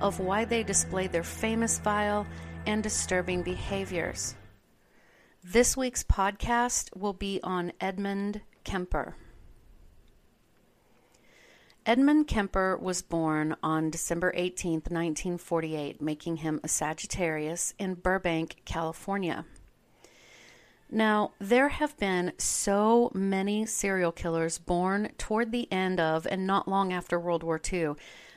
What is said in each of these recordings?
of why they display their famous, vile, and disturbing behaviors. This week's podcast will be on Edmund Kemper. Edmund Kemper was born on December 18, 1948, making him a Sagittarius in Burbank, California. Now, there have been so many serial killers born toward the end of and not long after World War II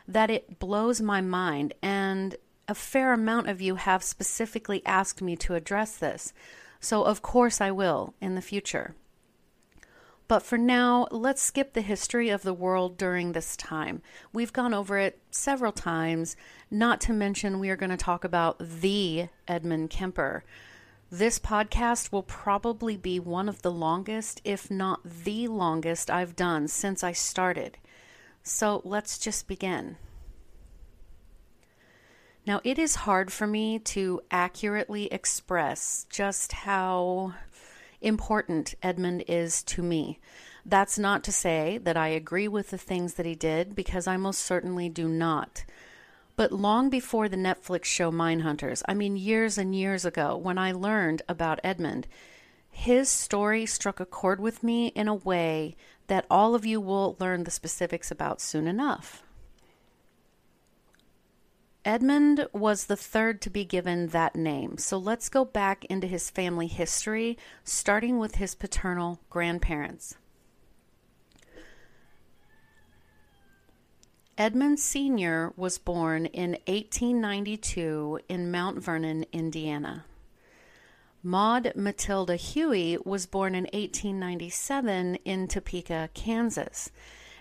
that it blows my mind, and a fair amount of you have specifically asked me to address this. So, of course, I will in the future. But for now, let's skip the history of the world during this time. We've gone over it several times, not to mention we are going to talk about the Edmund Kemper. This podcast will probably be one of the longest, if not the longest, I've done since I started. So let's just begin. Now, it is hard for me to accurately express just how important Edmund is to me. That's not to say that I agree with the things that he did, because I most certainly do not. But long before the Netflix show Mindhunters, I mean years and years ago, when I learned about Edmund, his story struck a chord with me in a way that all of you will learn the specifics about soon enough. Edmund was the third to be given that name, so let's go back into his family history, starting with his paternal grandparents. Edmund Sr. was born in 1892 in Mount Vernon, Indiana. Maud Matilda Huey was born in 1897 in Topeka, Kansas.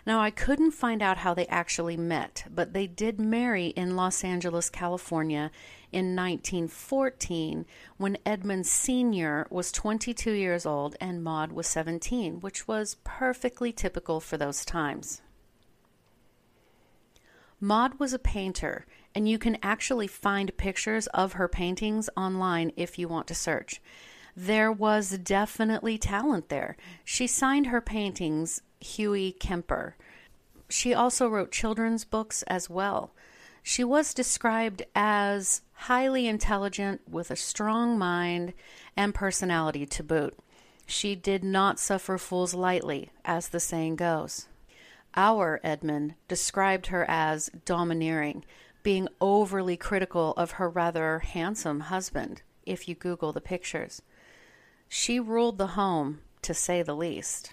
Now, I couldn't find out how they actually met, but they did marry in Los Angeles, California in 1914 when Edmund Sr. was 22 years old and Maud was 17, which was perfectly typical for those times. Maud was a painter, and you can actually find pictures of her paintings online if you want to search. There was definitely talent there. She signed her paintings Huey Kemper. She also wrote children's books as well. She was described as highly intelligent with a strong mind and personality to boot. She did not suffer fools lightly, as the saying goes. Our Edmund described her as domineering, being overly critical of her rather handsome husband, if you Google the pictures. She ruled the home, to say the least.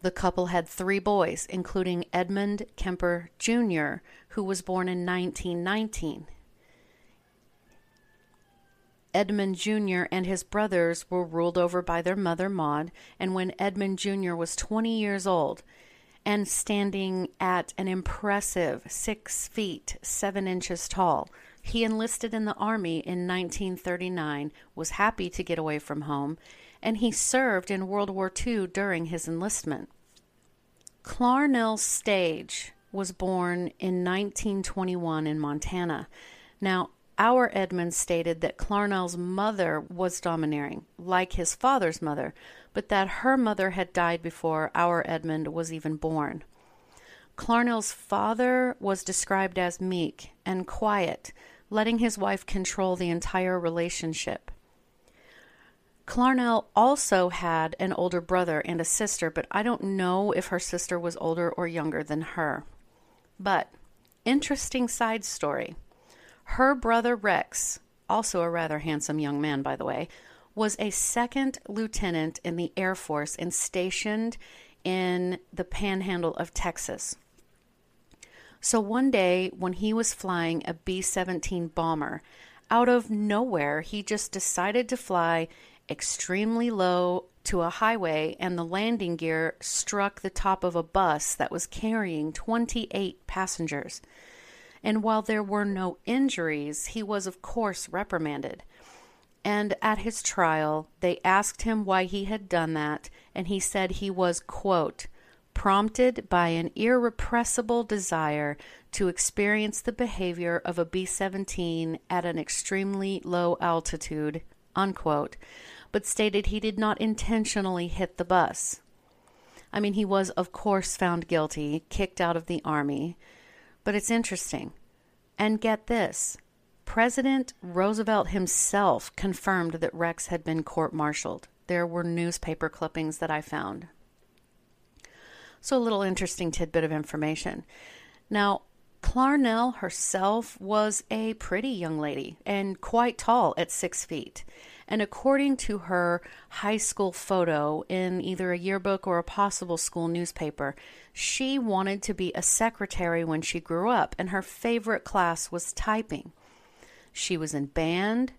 The couple had three boys, including Edmund Kemper Jr., who was born in 1919. Edmund Jr. and his brothers were ruled over by their mother, Maud, and when Edmund Jr. was 20 years old and standing at an impressive six feet seven inches tall, he enlisted in the Army in 1939, was happy to get away from home, and he served in World War II during his enlistment. Clarnell Stage was born in 1921 in Montana. Now, our Edmund stated that Clarnell's mother was domineering, like his father's mother, but that her mother had died before our Edmund was even born. Clarnell's father was described as meek and quiet, letting his wife control the entire relationship. Clarnell also had an older brother and a sister, but I don't know if her sister was older or younger than her. But, interesting side story her brother Rex also a rather handsome young man, by the way, was a second lieutenant in the Air Force and stationed in the panhandle of Texas. So one day, when he was flying a B 17 bomber, out of nowhere, he just decided to fly extremely low to a highway, and the landing gear struck the top of a bus that was carrying 28 passengers. And while there were no injuries, he was, of course, reprimanded. And at his trial, they asked him why he had done that, and he said he was, quote, prompted by an irrepressible desire to experience the behavior of a B 17 at an extremely low altitude, unquote, but stated he did not intentionally hit the bus. I mean, he was, of course, found guilty, kicked out of the Army, but it's interesting. And get this President Roosevelt himself confirmed that Rex had been court martialed. There were newspaper clippings that I found. So, a little interesting tidbit of information. Now, Clarnell herself was a pretty young lady and quite tall at six feet. And according to her high school photo in either a yearbook or a possible school newspaper, she wanted to be a secretary when she grew up, and her favorite class was typing. She was in band,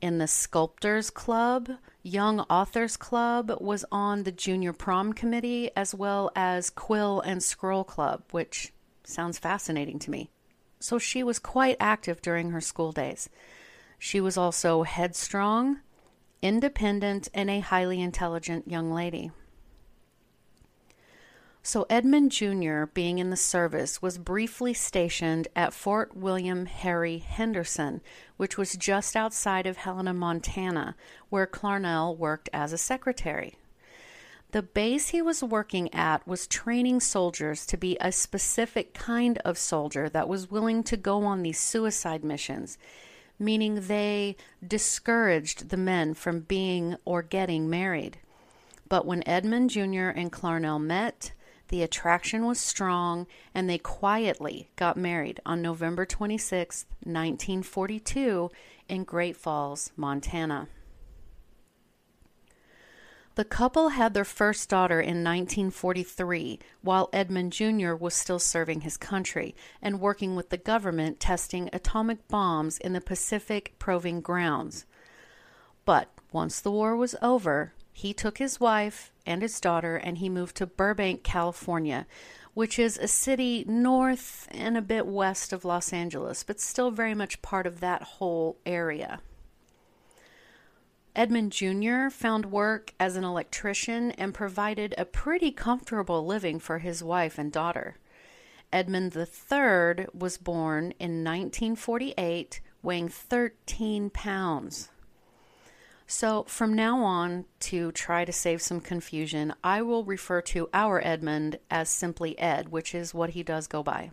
in the Sculptors Club, Young Authors Club, was on the Junior Prom Committee, as well as Quill and Scroll Club, which sounds fascinating to me. So she was quite active during her school days. She was also headstrong, independent, and a highly intelligent young lady. So, Edmund Jr., being in the service, was briefly stationed at Fort William Harry Henderson, which was just outside of Helena, Montana, where Clarnell worked as a secretary. The base he was working at was training soldiers to be a specific kind of soldier that was willing to go on these suicide missions, meaning they discouraged the men from being or getting married. But when Edmund Jr. and Clarnell met, the attraction was strong, and they quietly got married on November 26, 1942, in Great Falls, Montana. The couple had their first daughter in 1943 while Edmund Jr. was still serving his country and working with the government testing atomic bombs in the Pacific Proving Grounds. But once the war was over, he took his wife and his daughter and he moved to Burbank, California, which is a city north and a bit west of Los Angeles, but still very much part of that whole area. Edmund Jr. found work as an electrician and provided a pretty comfortable living for his wife and daughter. Edmund III was born in 1948, weighing 13 pounds. So, from now on, to try to save some confusion, I will refer to our Edmund as simply Ed, which is what he does go by.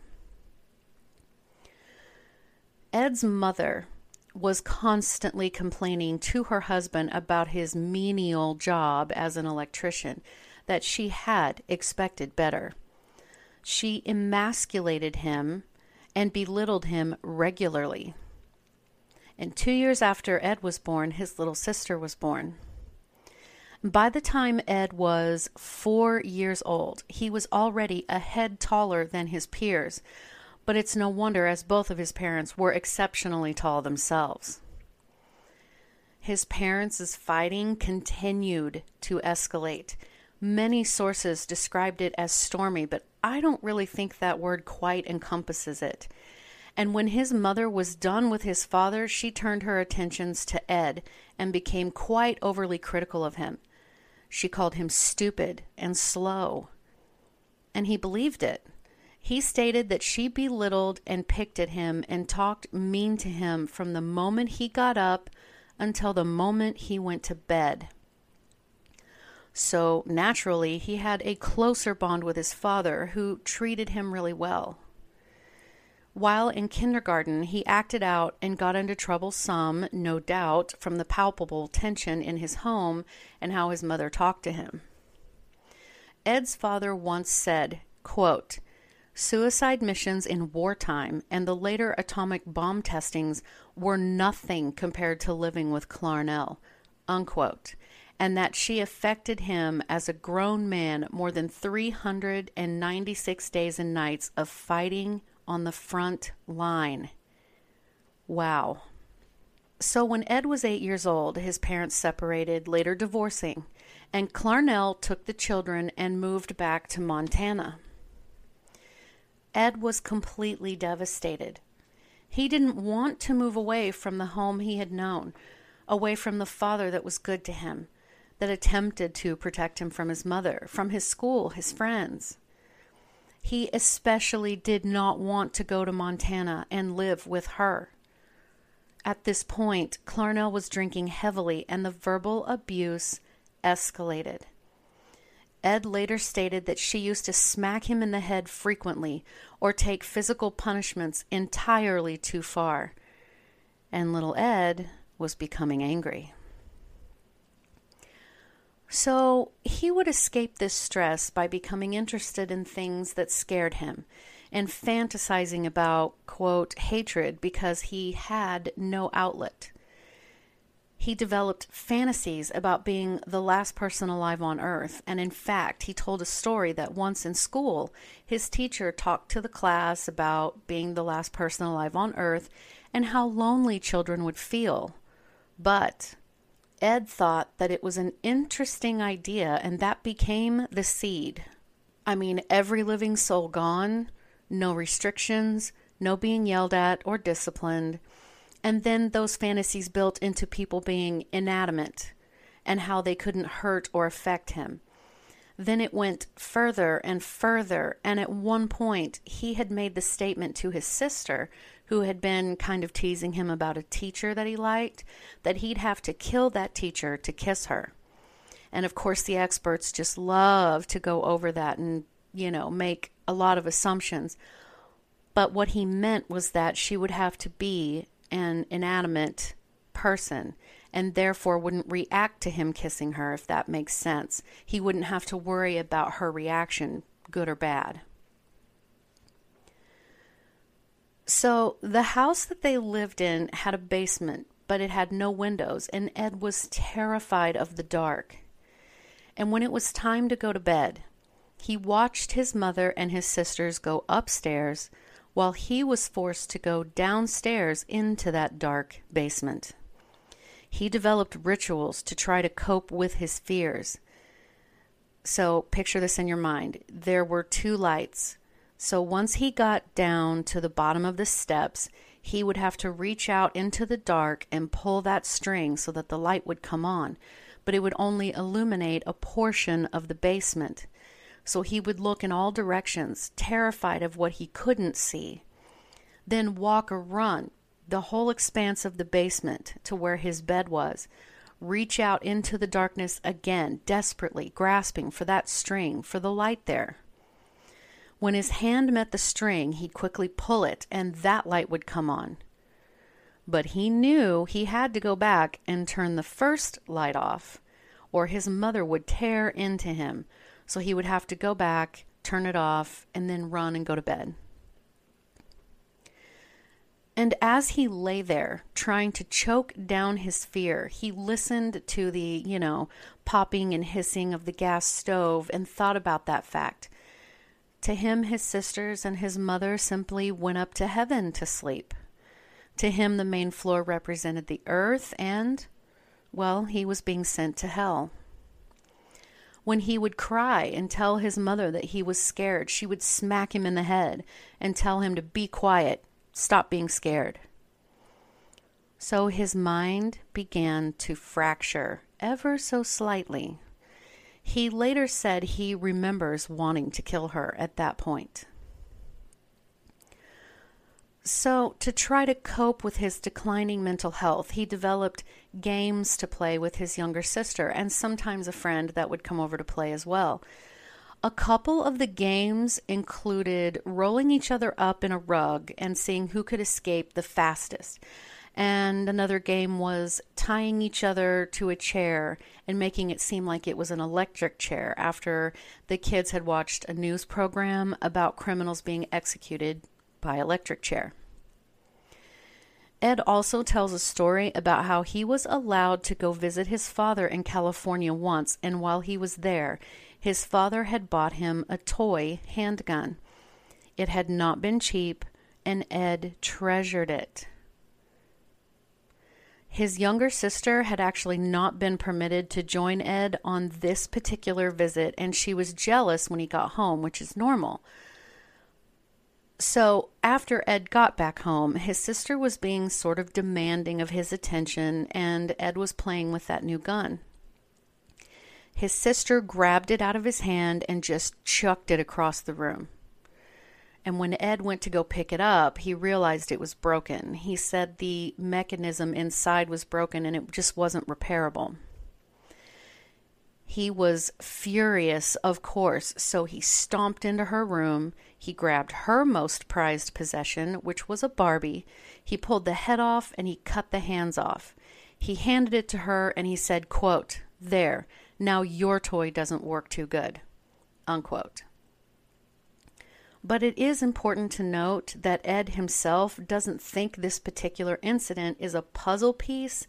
Ed's mother was constantly complaining to her husband about his menial job as an electrician, that she had expected better. She emasculated him and belittled him regularly. And two years after Ed was born, his little sister was born. By the time Ed was four years old, he was already a head taller than his peers, but it's no wonder as both of his parents were exceptionally tall themselves. His parents' fighting continued to escalate. Many sources described it as stormy, but I don't really think that word quite encompasses it. And when his mother was done with his father, she turned her attentions to Ed and became quite overly critical of him. She called him stupid and slow. And he believed it. He stated that she belittled and picked at him and talked mean to him from the moment he got up until the moment he went to bed. So, naturally, he had a closer bond with his father, who treated him really well. While in kindergarten, he acted out and got into trouble some, no doubt, from the palpable tension in his home and how his mother talked to him. Ed's father once said, quote, Suicide missions in wartime and the later atomic bomb testings were nothing compared to living with Clarnell, unquote, and that she affected him as a grown man more than 396 days and nights of fighting on the front line. Wow. So when Ed was eight years old, his parents separated, later divorcing, and Clarnell took the children and moved back to Montana. Ed was completely devastated. He didn't want to move away from the home he had known, away from the father that was good to him, that attempted to protect him from his mother, from his school, his friends. He especially did not want to go to Montana and live with her. At this point, Clarnell was drinking heavily and the verbal abuse escalated. Ed later stated that she used to smack him in the head frequently or take physical punishments entirely too far. And little Ed was becoming angry. So he would escape this stress by becoming interested in things that scared him and fantasizing about, quote, hatred because he had no outlet he developed fantasies about being the last person alive on earth. And in fact, he told a story that once in school, his teacher talked to the class about being the last person alive on earth and how lonely children would feel. But Ed thought that it was an interesting idea, and that became the seed. I mean, every living soul gone, no restrictions, no being yelled at or disciplined and then those fantasies built into people being inanimate and how they couldn't hurt or affect him. Then it went further and further, and at one point he had made the statement to his sister, who had been kind of teasing him about a teacher that he liked, that he'd have to kill that teacher to kiss her. And of course, the experts just love to go over that and, you know, make a lot of assumptions. But what he meant was that she would have to be an inanimate person and therefore wouldn't react to him kissing her, if that makes sense. He wouldn't have to worry about her reaction, good or bad. So the house that they lived in had a basement, but it had no windows, and Ed was terrified of the dark. And when it was time to go to bed, he watched his mother and his sisters go upstairs while he was forced to go downstairs into that dark basement. He developed rituals to try to cope with his fears. So, picture this in your mind. There were two lights. So, once he got down to the bottom of the steps, he would have to reach out into the dark and pull that string so that the light would come on, but it would only illuminate a portion of the basement so he would look in all directions, terrified of what he couldn't see. Then walk or run the whole expanse of the basement to where his bed was. Reach out into the darkness again, desperately grasping for that string, for the light there. When his hand met the string, he'd quickly pull it, and that light would come on. But he knew he had to go back and turn the first light off, or his mother would tear into him, so he would have to go back, turn it off, and then run and go to bed. And as he lay there, trying to choke down his fear, he listened to the, you know, popping and hissing of the gas stove and thought about that fact. To him, his sisters and his mother simply went up to heaven to sleep. To him, the main floor represented the earth, and, well, he was being sent to hell. When he would cry and tell his mother that he was scared, she would smack him in the head and tell him to be quiet, stop being scared. So his mind began to fracture ever so slightly. He later said he remembers wanting to kill her at that point. So, to try to cope with his declining mental health, he developed games to play with his younger sister and sometimes a friend that would come over to play as well. A couple of the games included rolling each other up in a rug and seeing who could escape the fastest. And another game was tying each other to a chair and making it seem like it was an electric chair after the kids had watched a news program about criminals being executed by electric chair. Ed also tells a story about how he was allowed to go visit his father in California once, and while he was there, his father had bought him a toy handgun. It had not been cheap, and Ed treasured it. His younger sister had actually not been permitted to join Ed on this particular visit, and she was jealous when he got home, which is normal. So, after Ed got back home, his sister was being sort of demanding of his attention, and Ed was playing with that new gun. His sister grabbed it out of his hand and just chucked it across the room. And when Ed went to go pick it up, he realized it was broken. He said the mechanism inside was broken and it just wasn't repairable. He was furious, of course, so he stomped into her room. He grabbed her most prized possession, which was a Barbie. He pulled the head off and he cut the hands off. He handed it to her and he said, quote, There, now your toy doesn't work too good. Unquote. But it is important to note that Ed himself doesn't think this particular incident is a puzzle piece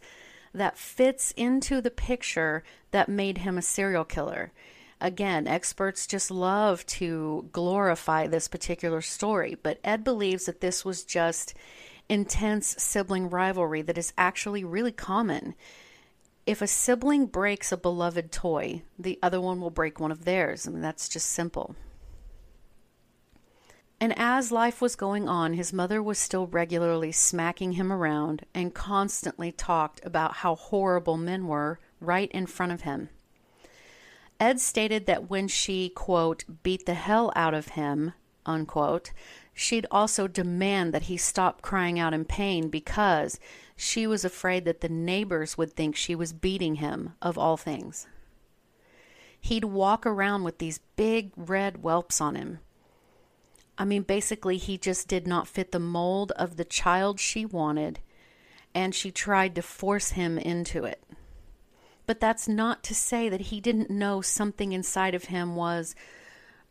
that fits into the picture that made him a serial killer. Again, experts just love to glorify this particular story, but Ed believes that this was just intense sibling rivalry that is actually really common. If a sibling breaks a beloved toy, the other one will break one of theirs. I mean, that's just simple. And as life was going on, his mother was still regularly smacking him around and constantly talked about how horrible men were right in front of him. Ed stated that when she, quote, beat the hell out of him, unquote, she'd also demand that he stop crying out in pain because she was afraid that the neighbors would think she was beating him, of all things. He'd walk around with these big red whelps on him I mean, basically, he just did not fit the mold of the child she wanted, and she tried to force him into it. But that's not to say that he didn't know something inside of him was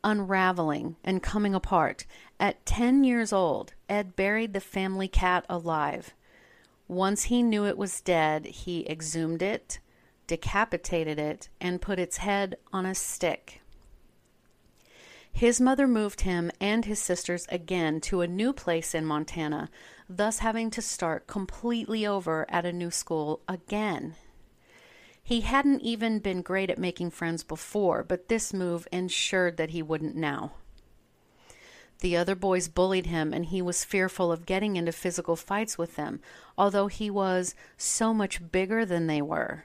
unraveling and coming apart. At 10 years old, Ed buried the family cat alive. Once he knew it was dead, he exhumed it, decapitated it, and put its head on a stick. His mother moved him and his sisters again to a new place in Montana, thus having to start completely over at a new school again. He hadn't even been great at making friends before, but this move ensured that he wouldn't now. The other boys bullied him, and he was fearful of getting into physical fights with them, although he was so much bigger than they were.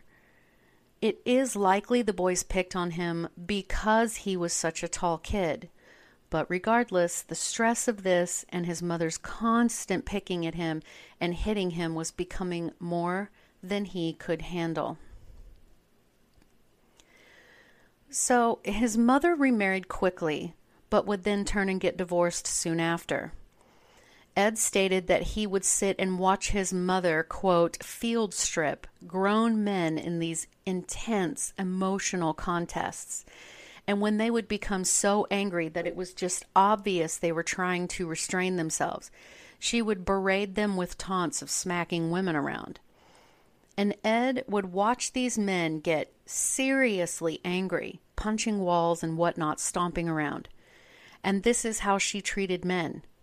It is likely the boys picked on him because he was such a tall kid. But regardless, the stress of this and his mother's constant picking at him and hitting him was becoming more than he could handle. So his mother remarried quickly, but would then turn and get divorced soon after. Ed stated that he would sit and watch his mother, quote, field strip grown men in these intense emotional contests. And when they would become so angry that it was just obvious they were trying to restrain themselves, she would berate them with taunts of smacking women around. And Ed would watch these men get seriously angry, punching walls and whatnot, stomping around. And this is how she treated men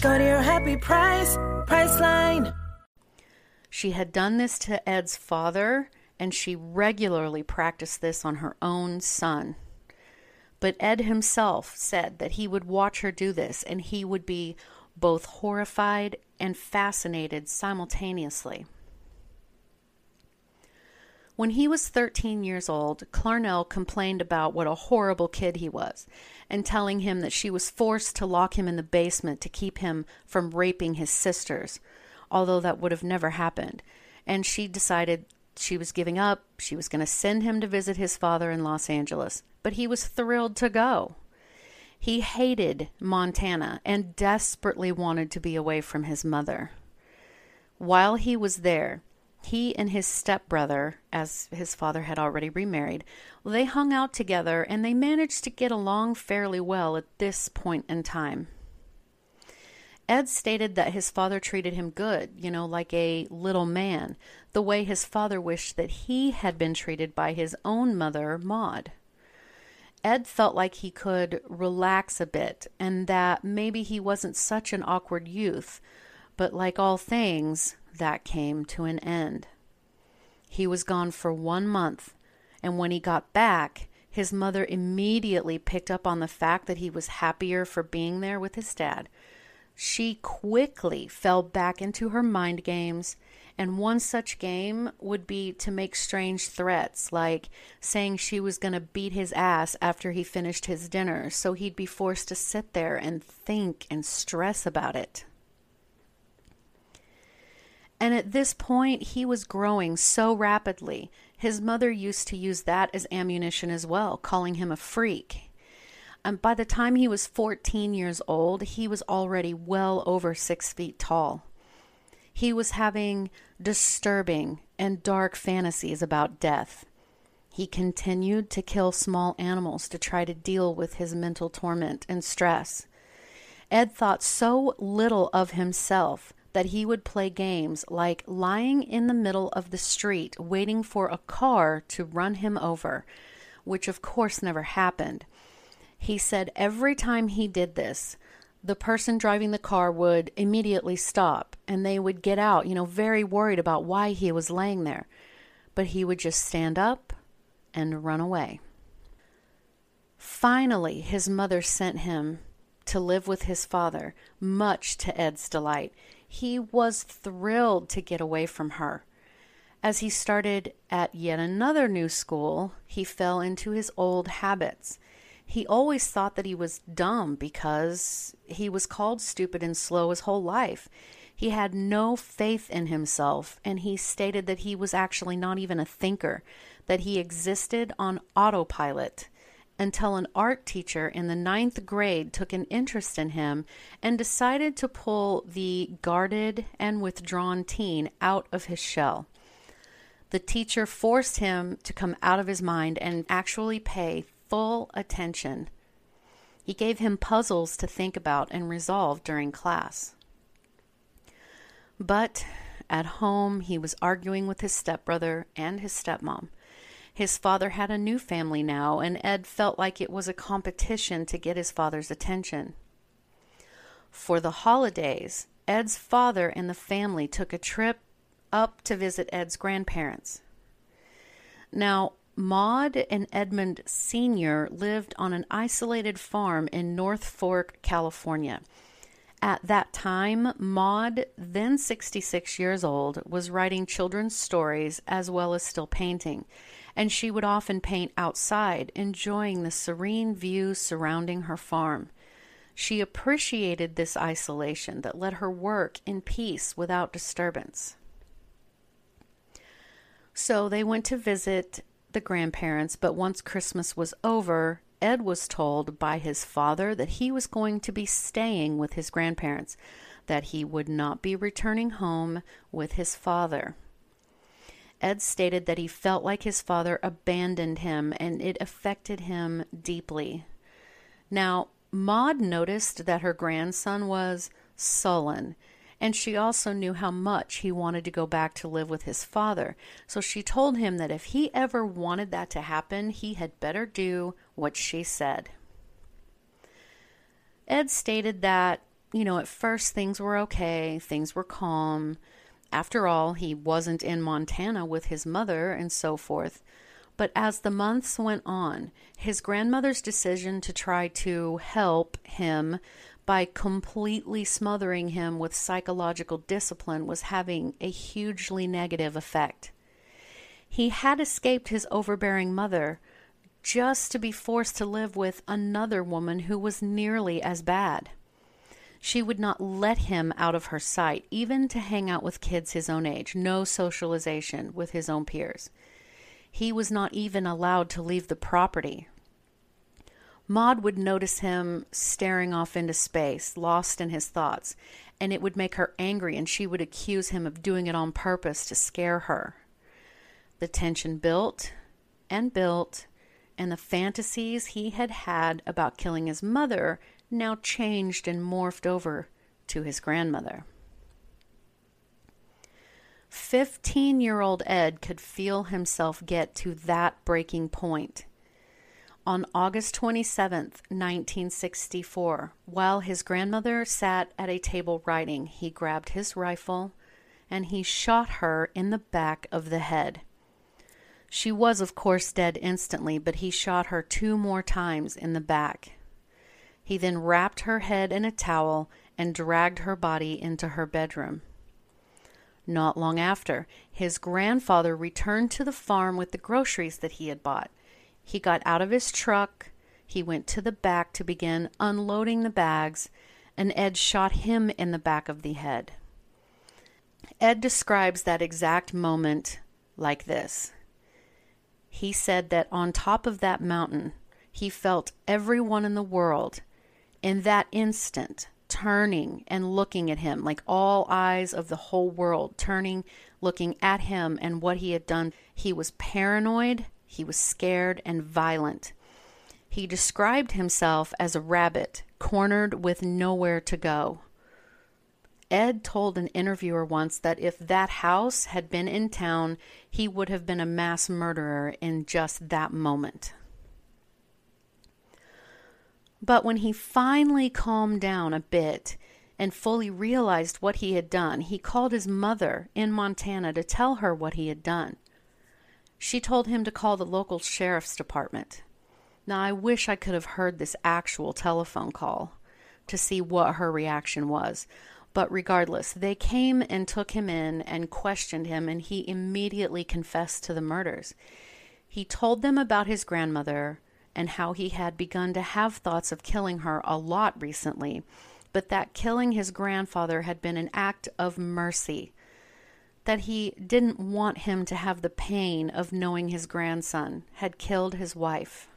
Go to your happy price, Priceline. She had done this to Ed's father, and she regularly practiced this on her own son. But Ed himself said that he would watch her do this, and he would be both horrified and fascinated simultaneously. When he was 13 years old, Clarnell complained about what a horrible kid he was and telling him that she was forced to lock him in the basement to keep him from raping his sisters, although that would have never happened. And she decided she was giving up. She was going to send him to visit his father in Los Angeles, but he was thrilled to go. He hated Montana and desperately wanted to be away from his mother. While he was there, he and his stepbrother, as his father had already remarried, they hung out together and they managed to get along fairly well at this point in time. Ed stated that his father treated him good, you know, like a little man, the way his father wished that he had been treated by his own mother, Maud. Ed felt like he could relax a bit and that maybe he wasn't such an awkward youth, but like all things, that came to an end. He was gone for one month, and when he got back, his mother immediately picked up on the fact that he was happier for being there with his dad. She quickly fell back into her mind games, and one such game would be to make strange threats, like saying she was going to beat his ass after he finished his dinner, so he'd be forced to sit there and think and stress about it. And at this point, he was growing so rapidly. His mother used to use that as ammunition as well, calling him a freak. And by the time he was 14 years old, he was already well over six feet tall. He was having disturbing and dark fantasies about death. He continued to kill small animals to try to deal with his mental torment and stress. Ed thought so little of himself that he would play games like lying in the middle of the street waiting for a car to run him over, which of course never happened. He said every time he did this, the person driving the car would immediately stop and they would get out, you know, very worried about why he was laying there. But he would just stand up and run away. Finally, his mother sent him to live with his father, much to Ed's delight. He was thrilled to get away from her. As he started at yet another new school, he fell into his old habits. He always thought that he was dumb because he was called stupid and slow his whole life. He had no faith in himself, and he stated that he was actually not even a thinker, that he existed on autopilot until an art teacher in the ninth grade took an interest in him and decided to pull the guarded and withdrawn teen out of his shell. The teacher forced him to come out of his mind and actually pay full attention. He gave him puzzles to think about and resolve during class. But at home, he was arguing with his stepbrother and his stepmom. His father had a new family now, and Ed felt like it was a competition to get his father's attention. For the holidays, Ed's father and the family took a trip up to visit Ed's grandparents. Now, Maud and Edmund Sr. lived on an isolated farm in North Fork, California. At that time, Maud, then 66 years old, was writing children's stories as well as still painting and she would often paint outside, enjoying the serene view surrounding her farm. She appreciated this isolation that let her work in peace without disturbance. So they went to visit the grandparents, but once Christmas was over, Ed was told by his father that he was going to be staying with his grandparents, that he would not be returning home with his father. Ed stated that he felt like his father abandoned him and it affected him deeply. Now, Maud noticed that her grandson was sullen, and she also knew how much he wanted to go back to live with his father. So she told him that if he ever wanted that to happen, he had better do what she said. Ed stated that, you know, at first things were okay, things were calm. After all, he wasn't in Montana with his mother and so forth. But as the months went on, his grandmother's decision to try to help him by completely smothering him with psychological discipline was having a hugely negative effect. He had escaped his overbearing mother just to be forced to live with another woman who was nearly as bad. She would not let him out of her sight, even to hang out with kids his own age, no socialization with his own peers. He was not even allowed to leave the property. Maud would notice him staring off into space, lost in his thoughts, and it would make her angry, and she would accuse him of doing it on purpose to scare her. The tension built and built, and the fantasies he had had about killing his mother now changed and morphed over to his grandmother. 15 year old Ed could feel himself get to that breaking point. On August 27, 1964, while his grandmother sat at a table writing, he grabbed his rifle and he shot her in the back of the head. She was, of course, dead instantly, but he shot her two more times in the back. He then wrapped her head in a towel and dragged her body into her bedroom. Not long after, his grandfather returned to the farm with the groceries that he had bought. He got out of his truck, he went to the back to begin unloading the bags, and Ed shot him in the back of the head. Ed describes that exact moment like this. He said that on top of that mountain, he felt everyone in the world in that instant turning and looking at him, like all eyes of the whole world turning, looking at him and what he had done. He was paranoid, he was scared and violent. He described himself as a rabbit cornered with nowhere to go. Ed told an interviewer once that if that house had been in town, he would have been a mass murderer in just that moment. But when he finally calmed down a bit and fully realized what he had done, he called his mother in Montana to tell her what he had done. She told him to call the local sheriff's department. Now, I wish I could have heard this actual telephone call to see what her reaction was. But regardless, they came and took him in and questioned him, and he immediately confessed to the murders. He told them about his grandmother, and how he had begun to have thoughts of killing her a lot recently, but that killing his grandfather had been an act of mercy. That he didn't want him to have the pain of knowing his grandson had killed his wife.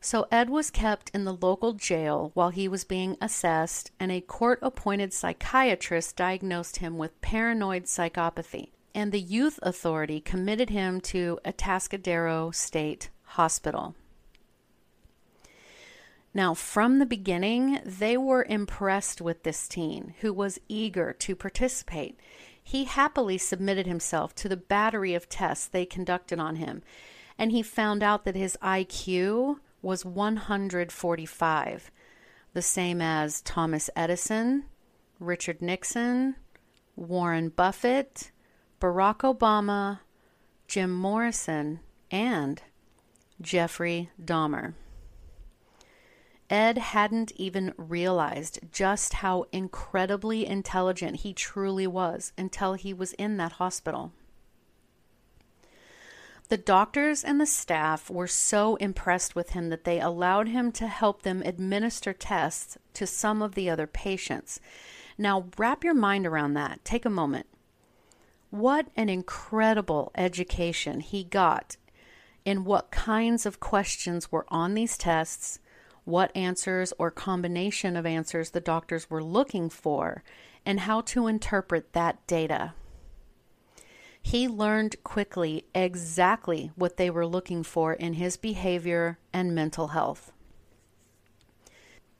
So Ed was kept in the local jail while he was being assessed, and a court appointed psychiatrist diagnosed him with paranoid psychopathy. And the youth authority committed him to Atascadero State hospital. Now, from the beginning, they were impressed with this teen who was eager to participate. He happily submitted himself to the battery of tests they conducted on him, and he found out that his IQ was 145, the same as Thomas Edison, Richard Nixon, Warren Buffett, Barack Obama, Jim Morrison, and Jeffrey Dahmer. Ed hadn't even realized just how incredibly intelligent he truly was until he was in that hospital. The doctors and the staff were so impressed with him that they allowed him to help them administer tests to some of the other patients. Now, wrap your mind around that. Take a moment. What an incredible education he got in what kinds of questions were on these tests, what answers or combination of answers the doctors were looking for, and how to interpret that data. He learned quickly exactly what they were looking for in his behavior and mental health.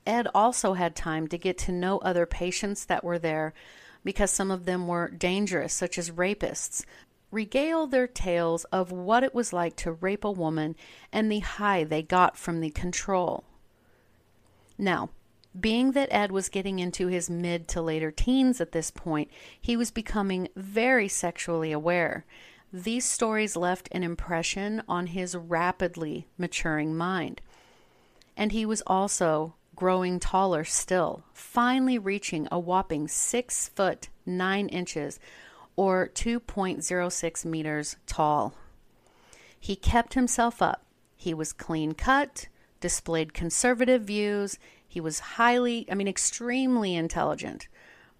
Ed also had time to get to know other patients that were there because some of them were dangerous, such as rapists, regale their tales of what it was like to rape a woman and the high they got from the control. Now, being that Ed was getting into his mid to later teens at this point, he was becoming very sexually aware. These stories left an impression on his rapidly maturing mind. And he was also growing taller still, finally reaching a whopping six foot nine inches or 2.06 meters tall. He kept himself up. He was clean cut, displayed conservative views. He was highly, I mean, extremely intelligent,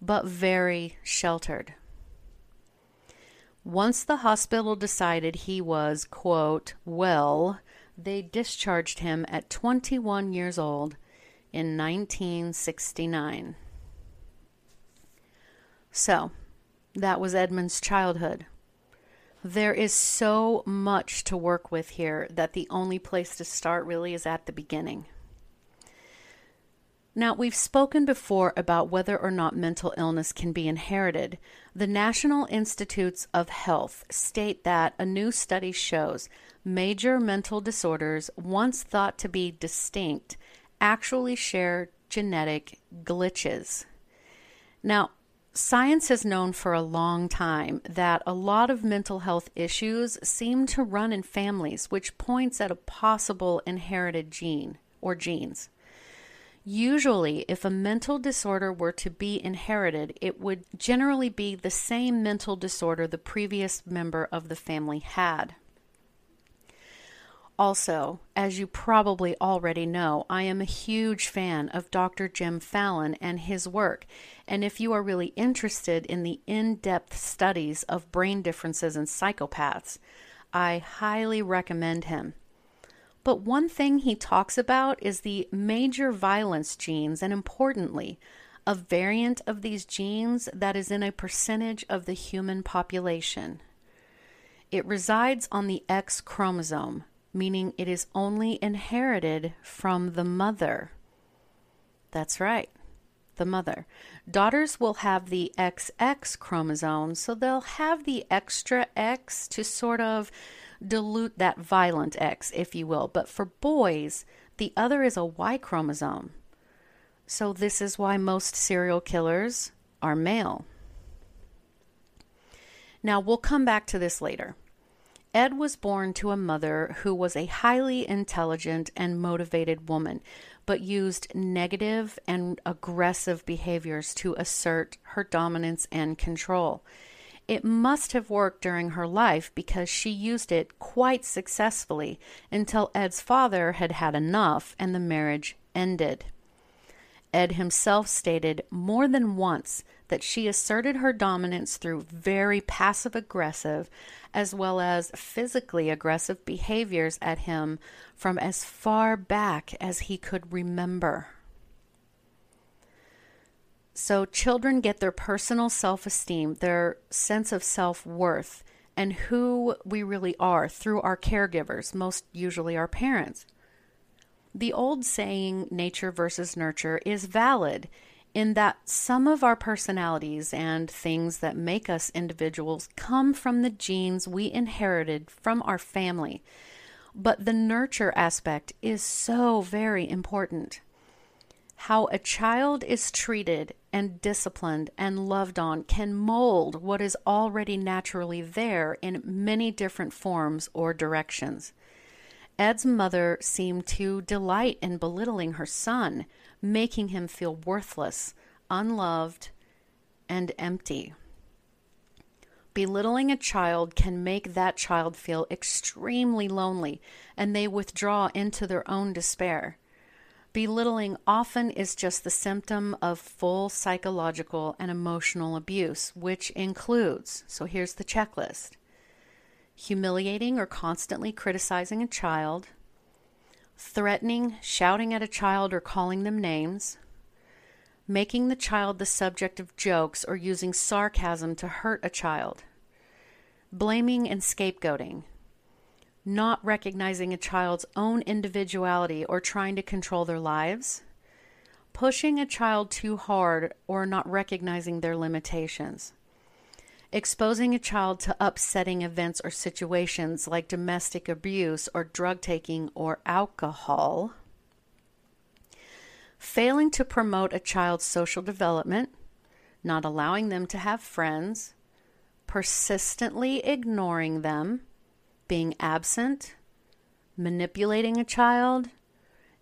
but very sheltered. Once the hospital decided he was, quote, well, they discharged him at 21 years old in 1969. So, that was Edmund's childhood. There is so much to work with here that the only place to start really is at the beginning. Now, we've spoken before about whether or not mental illness can be inherited. The National Institutes of Health state that a new study shows major mental disorders, once thought to be distinct, actually share genetic glitches. Now, Science has known for a long time that a lot of mental health issues seem to run in families, which points at a possible inherited gene or genes. Usually, if a mental disorder were to be inherited, it would generally be the same mental disorder the previous member of the family had. Also, as you probably already know, I am a huge fan of Dr. Jim Fallon and his work. And if you are really interested in the in depth studies of brain differences in psychopaths, I highly recommend him. But one thing he talks about is the major violence genes, and importantly, a variant of these genes that is in a percentage of the human population. It resides on the X chromosome meaning it is only inherited from the mother. That's right, the mother. Daughters will have the XX chromosome, so they'll have the extra X to sort of dilute that violent X, if you will. But for boys, the other is a Y chromosome. So this is why most serial killers are male. Now, we'll come back to this later. Ed was born to a mother who was a highly intelligent and motivated woman, but used negative and aggressive behaviors to assert her dominance and control. It must have worked during her life because she used it quite successfully until Ed's father had had enough and the marriage ended. Ed himself stated more than once that she asserted her dominance through very passive aggressive as well as physically aggressive behaviors at him from as far back as he could remember. So, children get their personal self esteem, their sense of self worth, and who we really are through our caregivers, most usually our parents. The old saying, nature versus nurture, is valid in that some of our personalities and things that make us individuals come from the genes we inherited from our family. But the nurture aspect is so very important. How a child is treated and disciplined and loved on can mold what is already naturally there in many different forms or directions. Ed's mother seemed to delight in belittling her son making him feel worthless, unloved, and empty. Belittling a child can make that child feel extremely lonely and they withdraw into their own despair. Belittling often is just the symptom of full psychological and emotional abuse, which includes so here's the checklist humiliating or constantly criticizing a child, threatening, shouting at a child, or calling them names, making the child the subject of jokes or using sarcasm to hurt a child, blaming and scapegoating, not recognizing a child's own individuality or trying to control their lives, pushing a child too hard or not recognizing their limitations exposing a child to upsetting events or situations like domestic abuse or drug taking or alcohol, failing to promote a child's social development, not allowing them to have friends, persistently ignoring them, being absent, manipulating a child,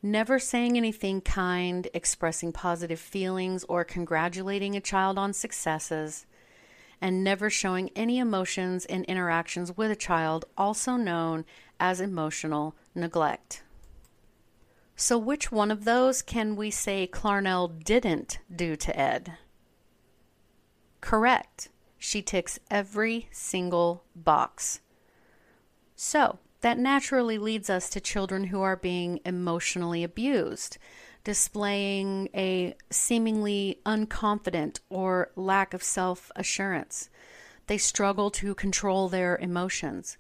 never saying anything kind, expressing positive feelings, or congratulating a child on successes and never showing any emotions in interactions with a child, also known as emotional neglect. So, which one of those can we say Clarnell didn't do to Ed? Correct. She ticks every single box. So, that naturally leads us to children who are being emotionally abused, displaying a seemingly unconfident or lack of self assurance. They struggle to control their emotions.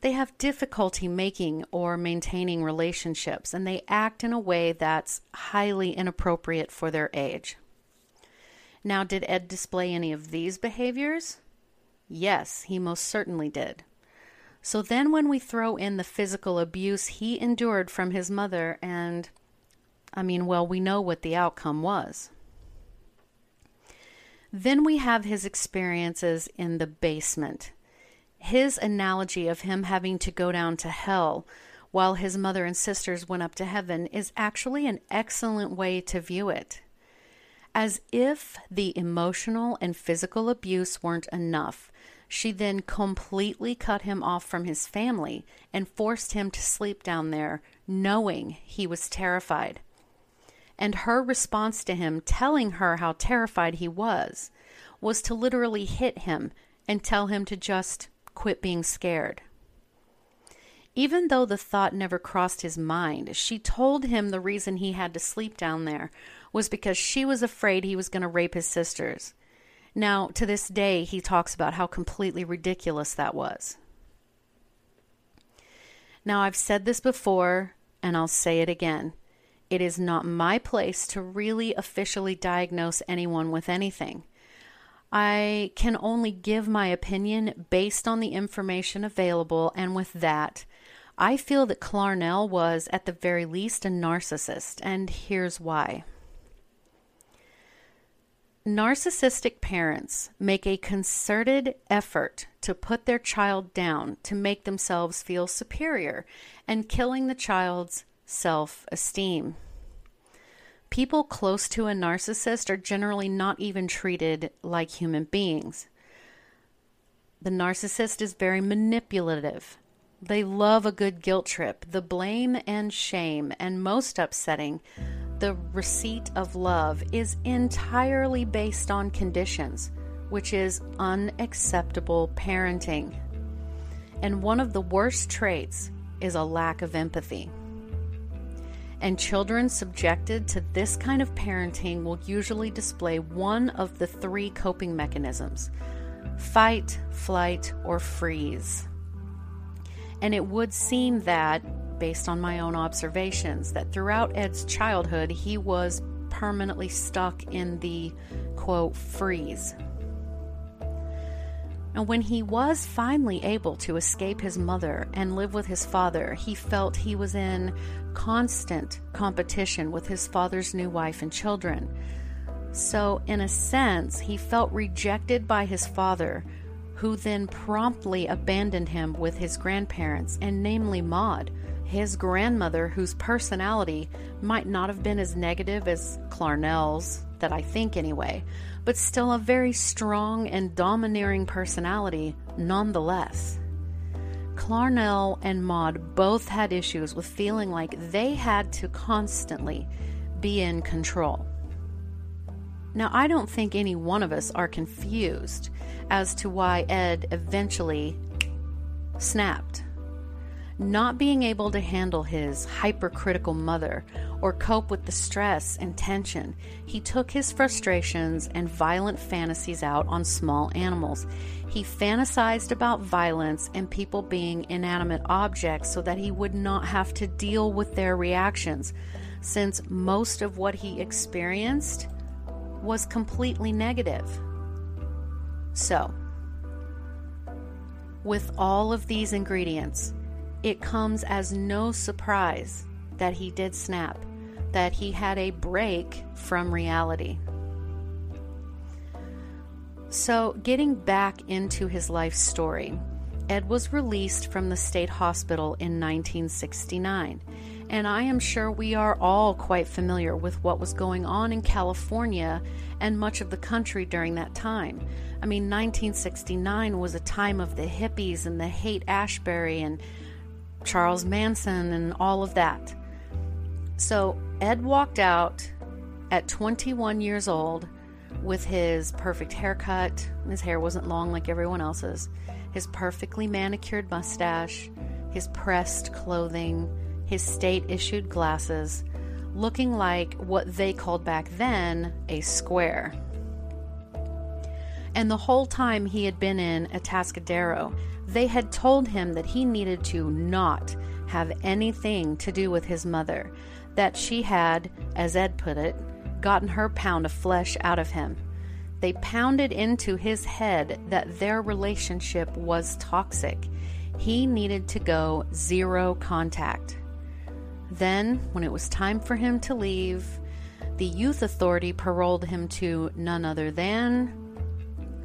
They have difficulty making or maintaining relationships, and they act in a way that's highly inappropriate for their age. Now, did Ed display any of these behaviors? Yes, he most certainly did. So then, when we throw in the physical abuse he endured from his mother, and I mean, well, we know what the outcome was. Then we have his experiences in the basement. His analogy of him having to go down to hell while his mother and sisters went up to heaven is actually an excellent way to view it. As if the emotional and physical abuse weren't enough, she then completely cut him off from his family and forced him to sleep down there, knowing he was terrified. And her response to him, telling her how terrified he was, was to literally hit him and tell him to just quit being scared. Even though the thought never crossed his mind, she told him the reason he had to sleep down there was because she was afraid he was going to rape his sisters. Now, to this day, he talks about how completely ridiculous that was. Now, I've said this before, and I'll say it again. It is not my place to really officially diagnose anyone with anything. I can only give my opinion based on the information available, and with that, I feel that Clarnell was, at the very least, a narcissist, and here's why. Narcissistic parents make a concerted effort to put their child down to make themselves feel superior and killing the child's self esteem. People close to a narcissist are generally not even treated like human beings. The narcissist is very manipulative. They love a good guilt trip, the blame and shame, and most upsetting, the receipt of love is entirely based on conditions, which is unacceptable parenting. And one of the worst traits is a lack of empathy. And children subjected to this kind of parenting will usually display one of the three coping mechanisms fight, flight, or freeze. And it would seem that, based on my own observations, that throughout Ed's childhood, he was permanently stuck in the quote freeze. And when he was finally able to escape his mother and live with his father, he felt he was in constant competition with his father's new wife and children. So, in a sense, he felt rejected by his father, who then promptly abandoned him with his grandparents, and namely Maud, his grandmother, whose personality might not have been as negative as Clarnell's, that I think anyway, but still a very strong and domineering personality nonetheless. Clarnell and Maud both had issues with feeling like they had to constantly be in control. Now, I don't think any one of us are confused as to why Ed eventually snapped. Not being able to handle his hypercritical mother or cope with the stress and tension, he took his frustrations and violent fantasies out on small animals. He fantasized about violence and people being inanimate objects so that he would not have to deal with their reactions, since most of what he experienced was completely negative. So, with all of these ingredients, it comes as no surprise that he did snap, that he had a break from reality. So, getting back into his life story, Ed was released from the state hospital in 1969, And I am sure we are all quite familiar with what was going on in California and much of the country during that time. I mean, 1969 was a time of the hippies and the Haight-Ashbury and Charles Manson and all of that. So Ed walked out at 21 years old with his perfect haircut. His hair wasn't long like everyone else's. His perfectly manicured mustache, his pressed clothing, his state issued glasses, looking like what they called back then a square. And the whole time he had been in Atascadero, they had told him that he needed to not have anything to do with his mother, that she had, as Ed put it, gotten her pound of flesh out of him. They pounded into his head that their relationship was toxic. He needed to go zero contact. Then, when it was time for him to leave, the youth authority paroled him to none other than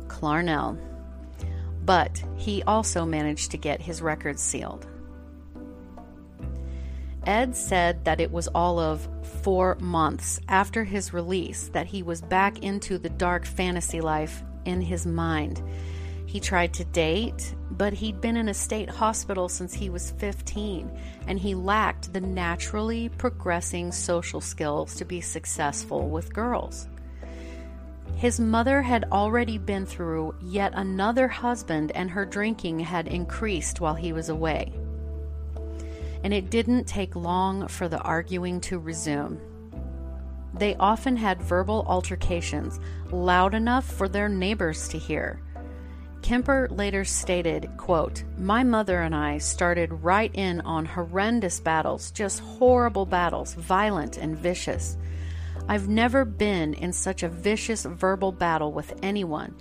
Clarnell. But he also managed to get his records sealed. Ed said that it was all of four months after his release that he was back into the dark fantasy life in his mind. He tried to date, but he'd been in a state hospital since he was 15, and he lacked the naturally progressing social skills to be successful with girls. His mother had already been through yet another husband, and her drinking had increased while he was away and it didn't take long for the arguing to resume. They often had verbal altercations, loud enough for their neighbors to hear. Kemper later stated, quote, My mother and I started right in on horrendous battles, just horrible battles, violent and vicious. I've never been in such a vicious verbal battle with anyone.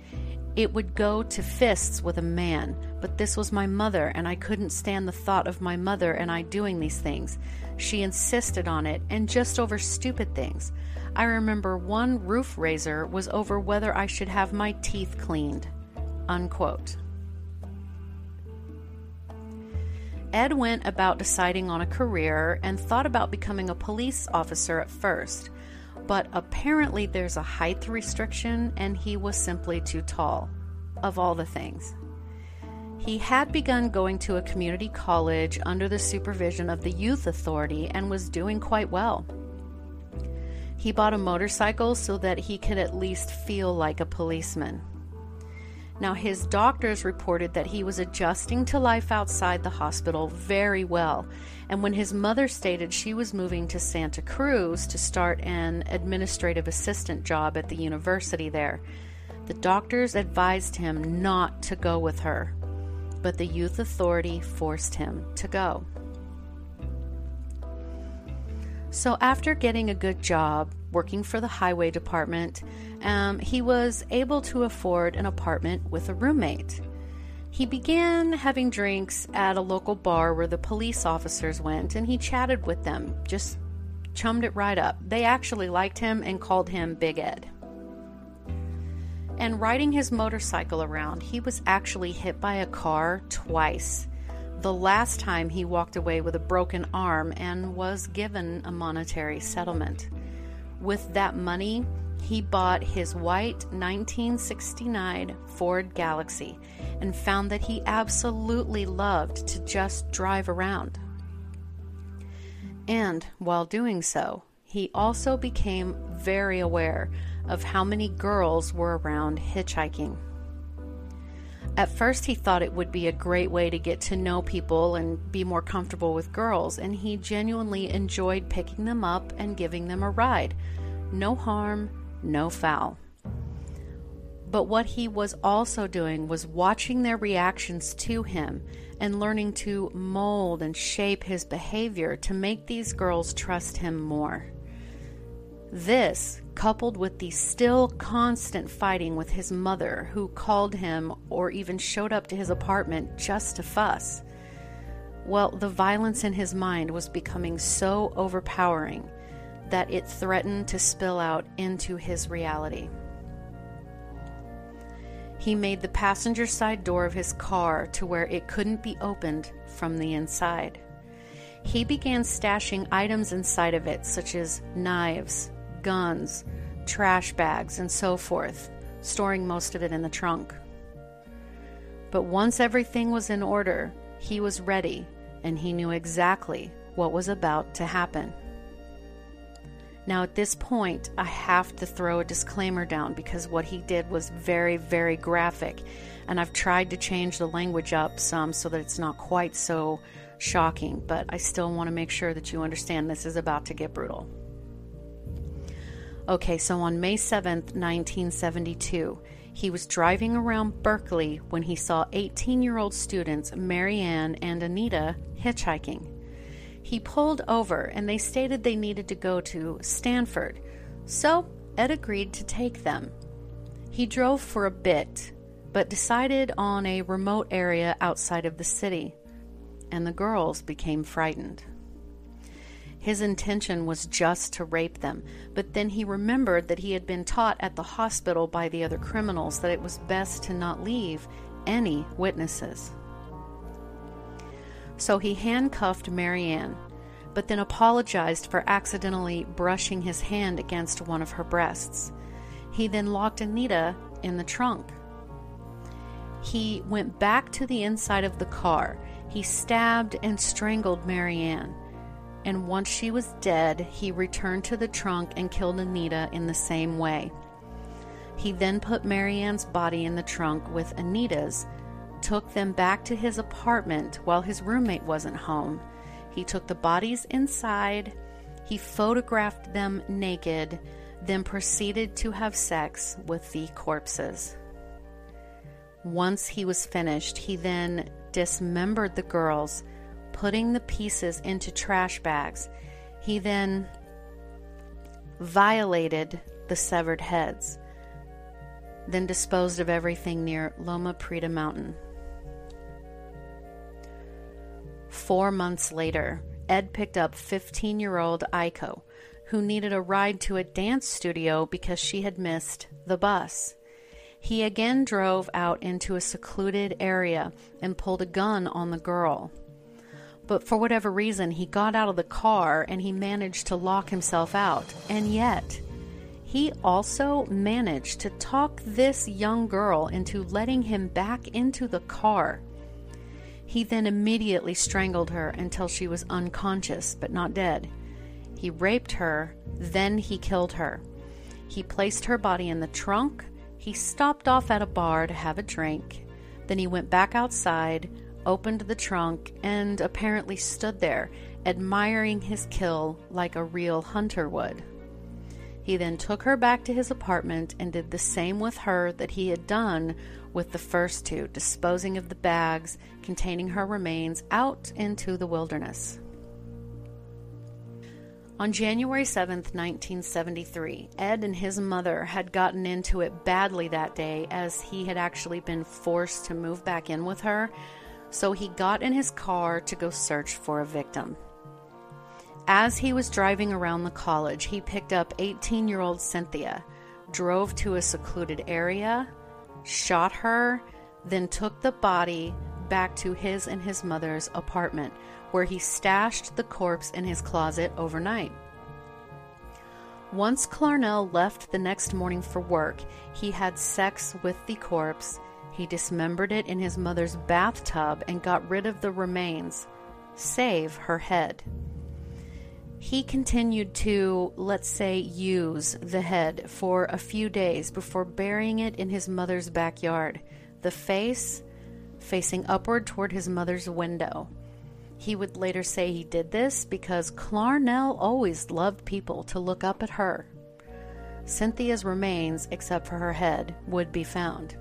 It would go to fists with a man, but this was my mother, and I couldn't stand the thought of my mother and I doing these things. She insisted on it, and just over stupid things. I remember one roof raiser was over whether I should have my teeth cleaned. Unquote. Ed went about deciding on a career and thought about becoming a police officer at first but apparently there's a height restriction and he was simply too tall, of all the things. He had begun going to a community college under the supervision of the Youth Authority and was doing quite well. He bought a motorcycle so that he could at least feel like a policeman. Now, his doctors reported that he was adjusting to life outside the hospital very well. And when his mother stated she was moving to Santa Cruz to start an administrative assistant job at the university there, the doctors advised him not to go with her. But the youth authority forced him to go. So, after getting a good job working for the highway department, um, he was able to afford an apartment with a roommate. He began having drinks at a local bar where the police officers went and he chatted with them, just chummed it right up. They actually liked him and called him Big Ed. And riding his motorcycle around, he was actually hit by a car twice. The last time he walked away with a broken arm and was given a monetary settlement. With that money, he bought his white 1969 Ford Galaxie and found that he absolutely loved to just drive around. And while doing so, he also became very aware of how many girls were around hitchhiking. At first, he thought it would be a great way to get to know people and be more comfortable with girls, and he genuinely enjoyed picking them up and giving them a ride. No harm, no foul. But what he was also doing was watching their reactions to him and learning to mold and shape his behavior to make these girls trust him more. This, coupled with the still constant fighting with his mother, who called him or even showed up to his apartment just to fuss, well, the violence in his mind was becoming so overpowering that it threatened to spill out into his reality. He made the passenger side door of his car to where it couldn't be opened from the inside. he began stashing items inside of it, such as knives, guns, trash bags, and so forth, storing most of it in the trunk. But once everything was in order, he was ready and he knew exactly what was about to happen. Now, at this point, I have to throw a disclaimer down because what he did was very, very graphic, and I've tried to change the language up some so that it's not quite so shocking, but I still want to make sure that you understand this is about to get brutal. Okay, so on May 7th, 1972, he was driving around Berkeley when he saw 18 year old students Marianne and Anita hitchhiking. He pulled over and they stated they needed to go to Stanford, so Ed agreed to take them. He drove for a bit, but decided on a remote area outside of the city, and the girls became frightened. His intention was just to rape them, but then he remembered that he had been taught at the hospital by the other criminals that it was best to not leave any witnesses. So he handcuffed Marianne, but then apologized for accidentally brushing his hand against one of her breasts. He then locked Anita in the trunk. He went back to the inside of the car. He stabbed and strangled Marianne and once she was dead, he returned to the trunk and killed Anita in the same way. He then put Marianne's body in the trunk with Anita's, took them back to his apartment while his roommate wasn't home. He took the bodies inside, he photographed them naked, then proceeded to have sex with the corpses. Once he was finished, he then dismembered the girls putting the pieces into trash bags. He then violated the severed heads, then disposed of everything near Loma Prieta Mountain. Four months later, Ed picked up 15 year old Aiko, who needed a ride to a dance studio because she had missed the bus. He again drove out into a secluded area and pulled a gun on the girl. But for whatever reason, he got out of the car and he managed to lock himself out. And yet, he also managed to talk this young girl into letting him back into the car. He then immediately strangled her until she was unconscious but not dead. He raped her, then he killed her. He placed her body in the trunk. He stopped off at a bar to have a drink. Then he went back outside, opened the trunk, and apparently stood there, admiring his kill like a real hunter would. He then took her back to his apartment and did the same with her that he had done with the first two, disposing of the bags containing her remains out into the wilderness. On January 7th, 1973, Ed and his mother had gotten into it badly that day as he had actually been forced to move back in with her so he got in his car to go search for a victim. As he was driving around the college, he picked up 18 year old Cynthia, drove to a secluded area, shot her, then took the body back to his and his mother's apartment, where he stashed the corpse in his closet overnight. Once Clarnell left the next morning for work, he had sex with the corpse he dismembered it in his mother's bathtub and got rid of the remains, save her head. He continued to, let's say, use the head for a few days before burying it in his mother's backyard, the face facing upward toward his mother's window. He would later say he did this because Clarnell always loved people to look up at her. Cynthia's remains, except for her head, would be found.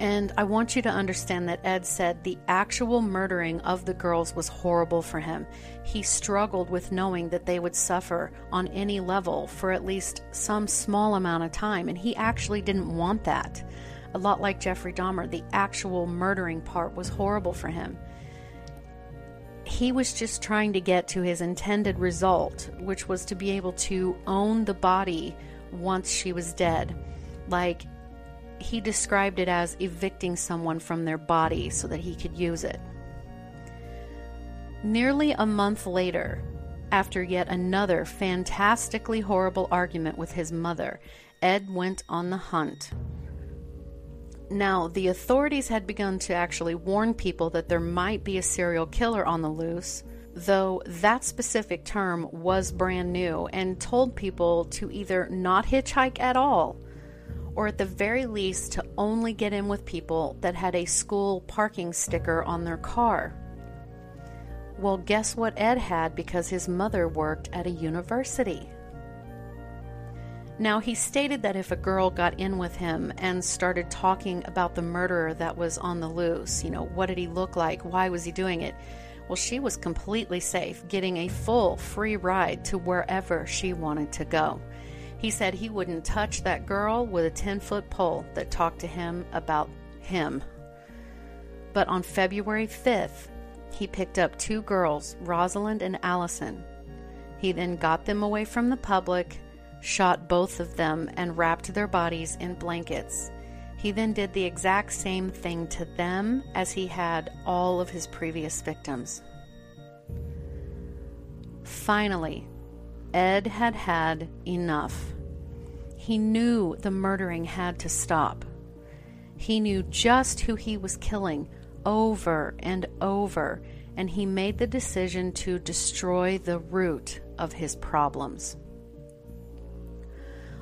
And I want you to understand that Ed said the actual murdering of the girls was horrible for him. He struggled with knowing that they would suffer on any level for at least some small amount of time, and he actually didn't want that. A lot like Jeffrey Dahmer, the actual murdering part was horrible for him. He was just trying to get to his intended result, which was to be able to own the body once she was dead. Like he described it as evicting someone from their body so that he could use it. Nearly a month later, after yet another fantastically horrible argument with his mother, Ed went on the hunt. Now, the authorities had begun to actually warn people that there might be a serial killer on the loose, though that specific term was brand new, and told people to either not hitchhike at all, or at the very least to only get in with people that had a school parking sticker on their car. Well, guess what Ed had because his mother worked at a university? Now, he stated that if a girl got in with him and started talking about the murderer that was on the loose, you know, what did he look like? Why was he doing it? Well, she was completely safe, getting a full free ride to wherever she wanted to go. He said he wouldn't touch that girl with a 10 foot pole that talked to him about him. But on February 5th, he picked up two girls, Rosalind and Allison. He then got them away from the public shot both of them, and wrapped their bodies in blankets. He then did the exact same thing to them as he had all of his previous victims. Finally, Ed had had enough. He knew the murdering had to stop. He knew just who he was killing over and over, and he made the decision to destroy the root of his problems.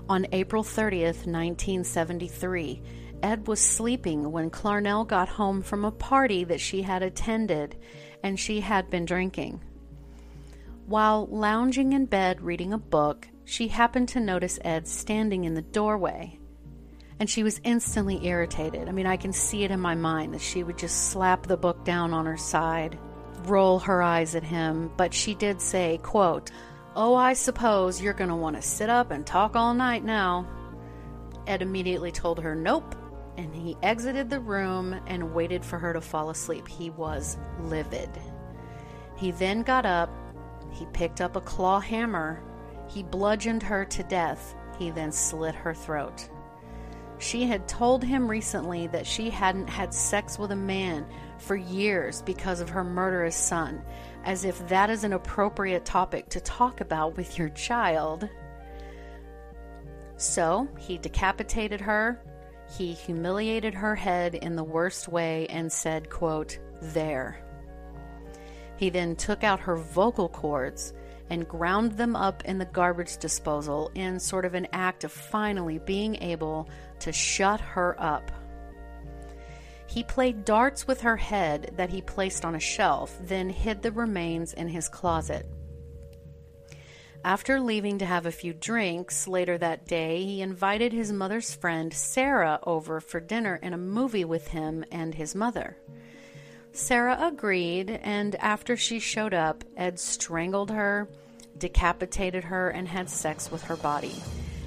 On April 30th, 1973, Ed was sleeping when Clarnell got home from a party that she had attended and she had been drinking. While lounging in bed reading a book, she happened to notice Ed standing in the doorway. And she was instantly irritated. I mean, I can see it in my mind that she would just slap the book down on her side, roll her eyes at him, but she did say, quote, Oh, I suppose you're going to want to sit up and talk all night now. Ed immediately told her nope, and he exited the room and waited for her to fall asleep. He was livid. He then got up, he picked up a claw hammer, he bludgeoned her to death, he then slit her throat. She had told him recently that she hadn't had sex with a man for years because of her murderous son, as if that is an appropriate topic to talk about with your child. So he decapitated her, he humiliated her head in the worst way and said, quote, there. He then took out her vocal cords and ground them up in the garbage disposal in sort of an act of finally being able to shut her up. He played darts with her head that he placed on a shelf, then hid the remains in his closet. After leaving to have a few drinks later that day, he invited his mother's friend Sarah over for dinner and a movie with him and his mother. Sarah agreed, and after she showed up, Ed strangled her, decapitated her, and had sex with her body.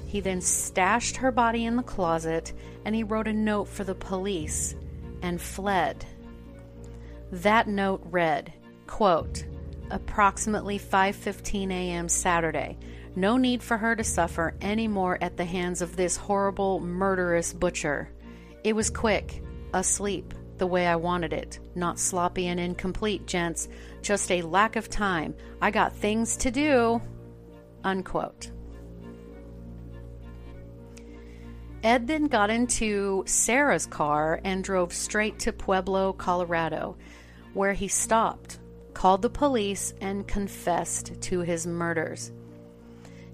He then stashed her body in the closet and he wrote a note for the police and fled. That note read, quote, approximately 5:15 a.m. Saturday. No need for her to suffer any more at the hands of this horrible murderous butcher. It was quick, asleep, the way I wanted it. Not sloppy and incomplete, gents. Just a lack of time. I got things to do. Unquote. Ed then got into Sarah's car and drove straight to Pueblo, Colorado, where he stopped, called the police, and confessed to his murders.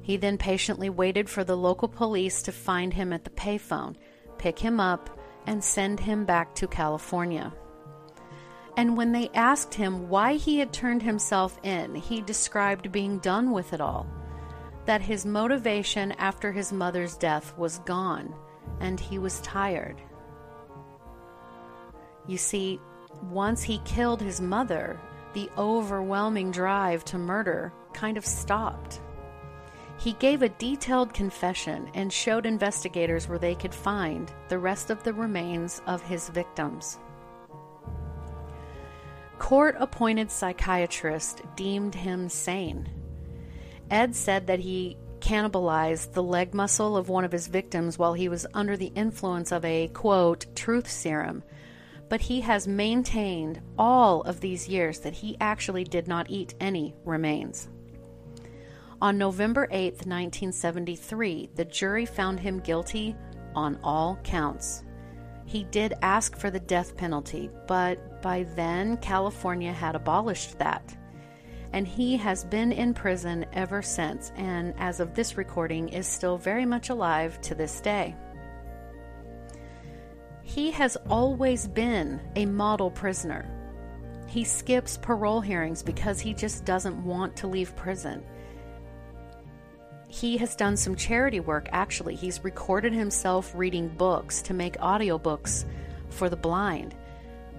He then patiently waited for the local police to find him at the payphone, pick him up, and send him back to California. And when they asked him why he had turned himself in, he described being done with it all that his motivation after his mother's death was gone and he was tired. You see, once he killed his mother, the overwhelming drive to murder kind of stopped. He gave a detailed confession and showed investigators where they could find the rest of the remains of his victims. Court appointed psychiatrist deemed him sane Ed said that he cannibalized the leg muscle of one of his victims while he was under the influence of a quote truth serum. but he has maintained all of these years that he actually did not eat any remains. On November 8, 1973, the jury found him guilty on all counts. He did ask for the death penalty, but by then California had abolished that. And he has been in prison ever since, and as of this recording, is still very much alive to this day. He has always been a model prisoner. He skips parole hearings because he just doesn't want to leave prison he has done some charity work actually. He's recorded himself reading books to make audiobooks for the blind.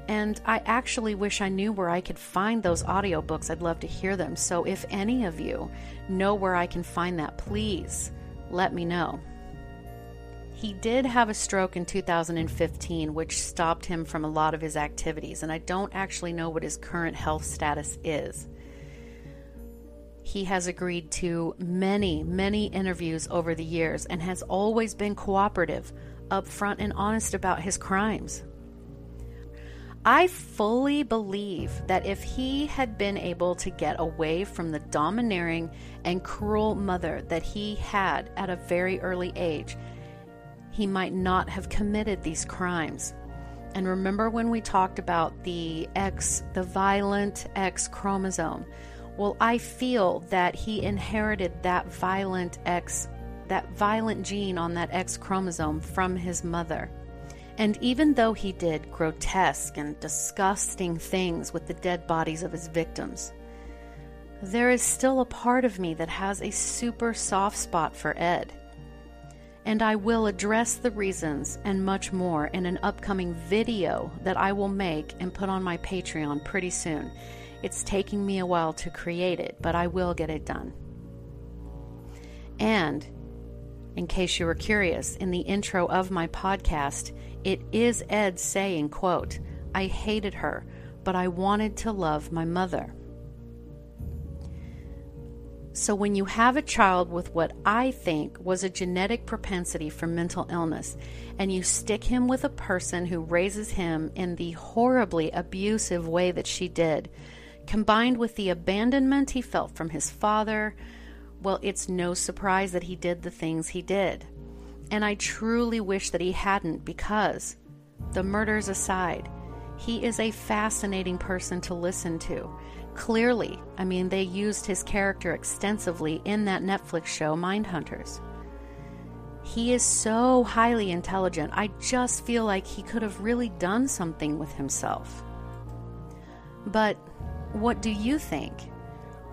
And I actually wish I knew where I could find those audiobooks. I'd love to hear them. So if any of you know where I can find that, please let me know. He did have a stroke in 2015, which stopped him from a lot of his activities, and I don't actually know what his current health status is. He has agreed to many, many interviews over the years and has always been cooperative, upfront, and honest about his crimes. I fully believe that if he had been able to get away from the domineering and cruel mother that he had at a very early age, he might not have committed these crimes. And remember when we talked about the X, the violent X chromosome? Well, I feel that he inherited that violent X, that violent gene on that X chromosome from his mother. And even though he did grotesque and disgusting things with the dead bodies of his victims, there is still a part of me that has a super soft spot for Ed. And I will address the reasons and much more in an upcoming video that I will make and put on my Patreon pretty soon. It's taking me a while to create it, but I will get it done. And in case you were curious, in the intro of my podcast, it is Ed saying, quote, I hated her, but I wanted to love my mother. So, when you have a child with what I think was a genetic propensity for mental illness, and you stick him with a person who raises him in the horribly abusive way that she did, Combined with the abandonment he felt from his father, well, it's no surprise that he did the things he did. And I truly wish that he hadn't because, the murders aside, he is a fascinating person to listen to. Clearly, I mean, they used his character extensively in that Netflix show, Mindhunters. He is so highly intelligent, I just feel like he could have really done something with himself. But what do you think?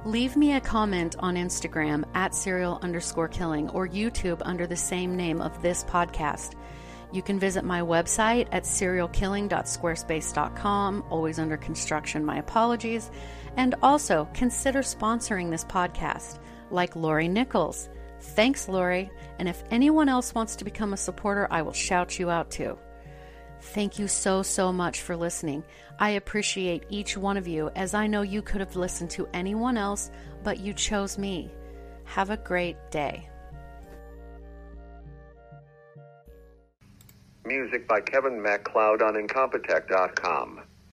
Leave me a comment on Instagram at serial underscore killing or YouTube under the same name of this podcast. You can visit my website at serialkilling.squarespace.com, always under construction, my apologies. And also consider sponsoring this podcast, like Lori Nichols. Thanks, Lori. And if anyone else wants to become a supporter, I will shout you out too. Thank you so, so much for listening. I appreciate each one of you as I know you could have listened to anyone else, but you chose me. Have a great day. Music by Kevin MacLeod on Incompetech.com.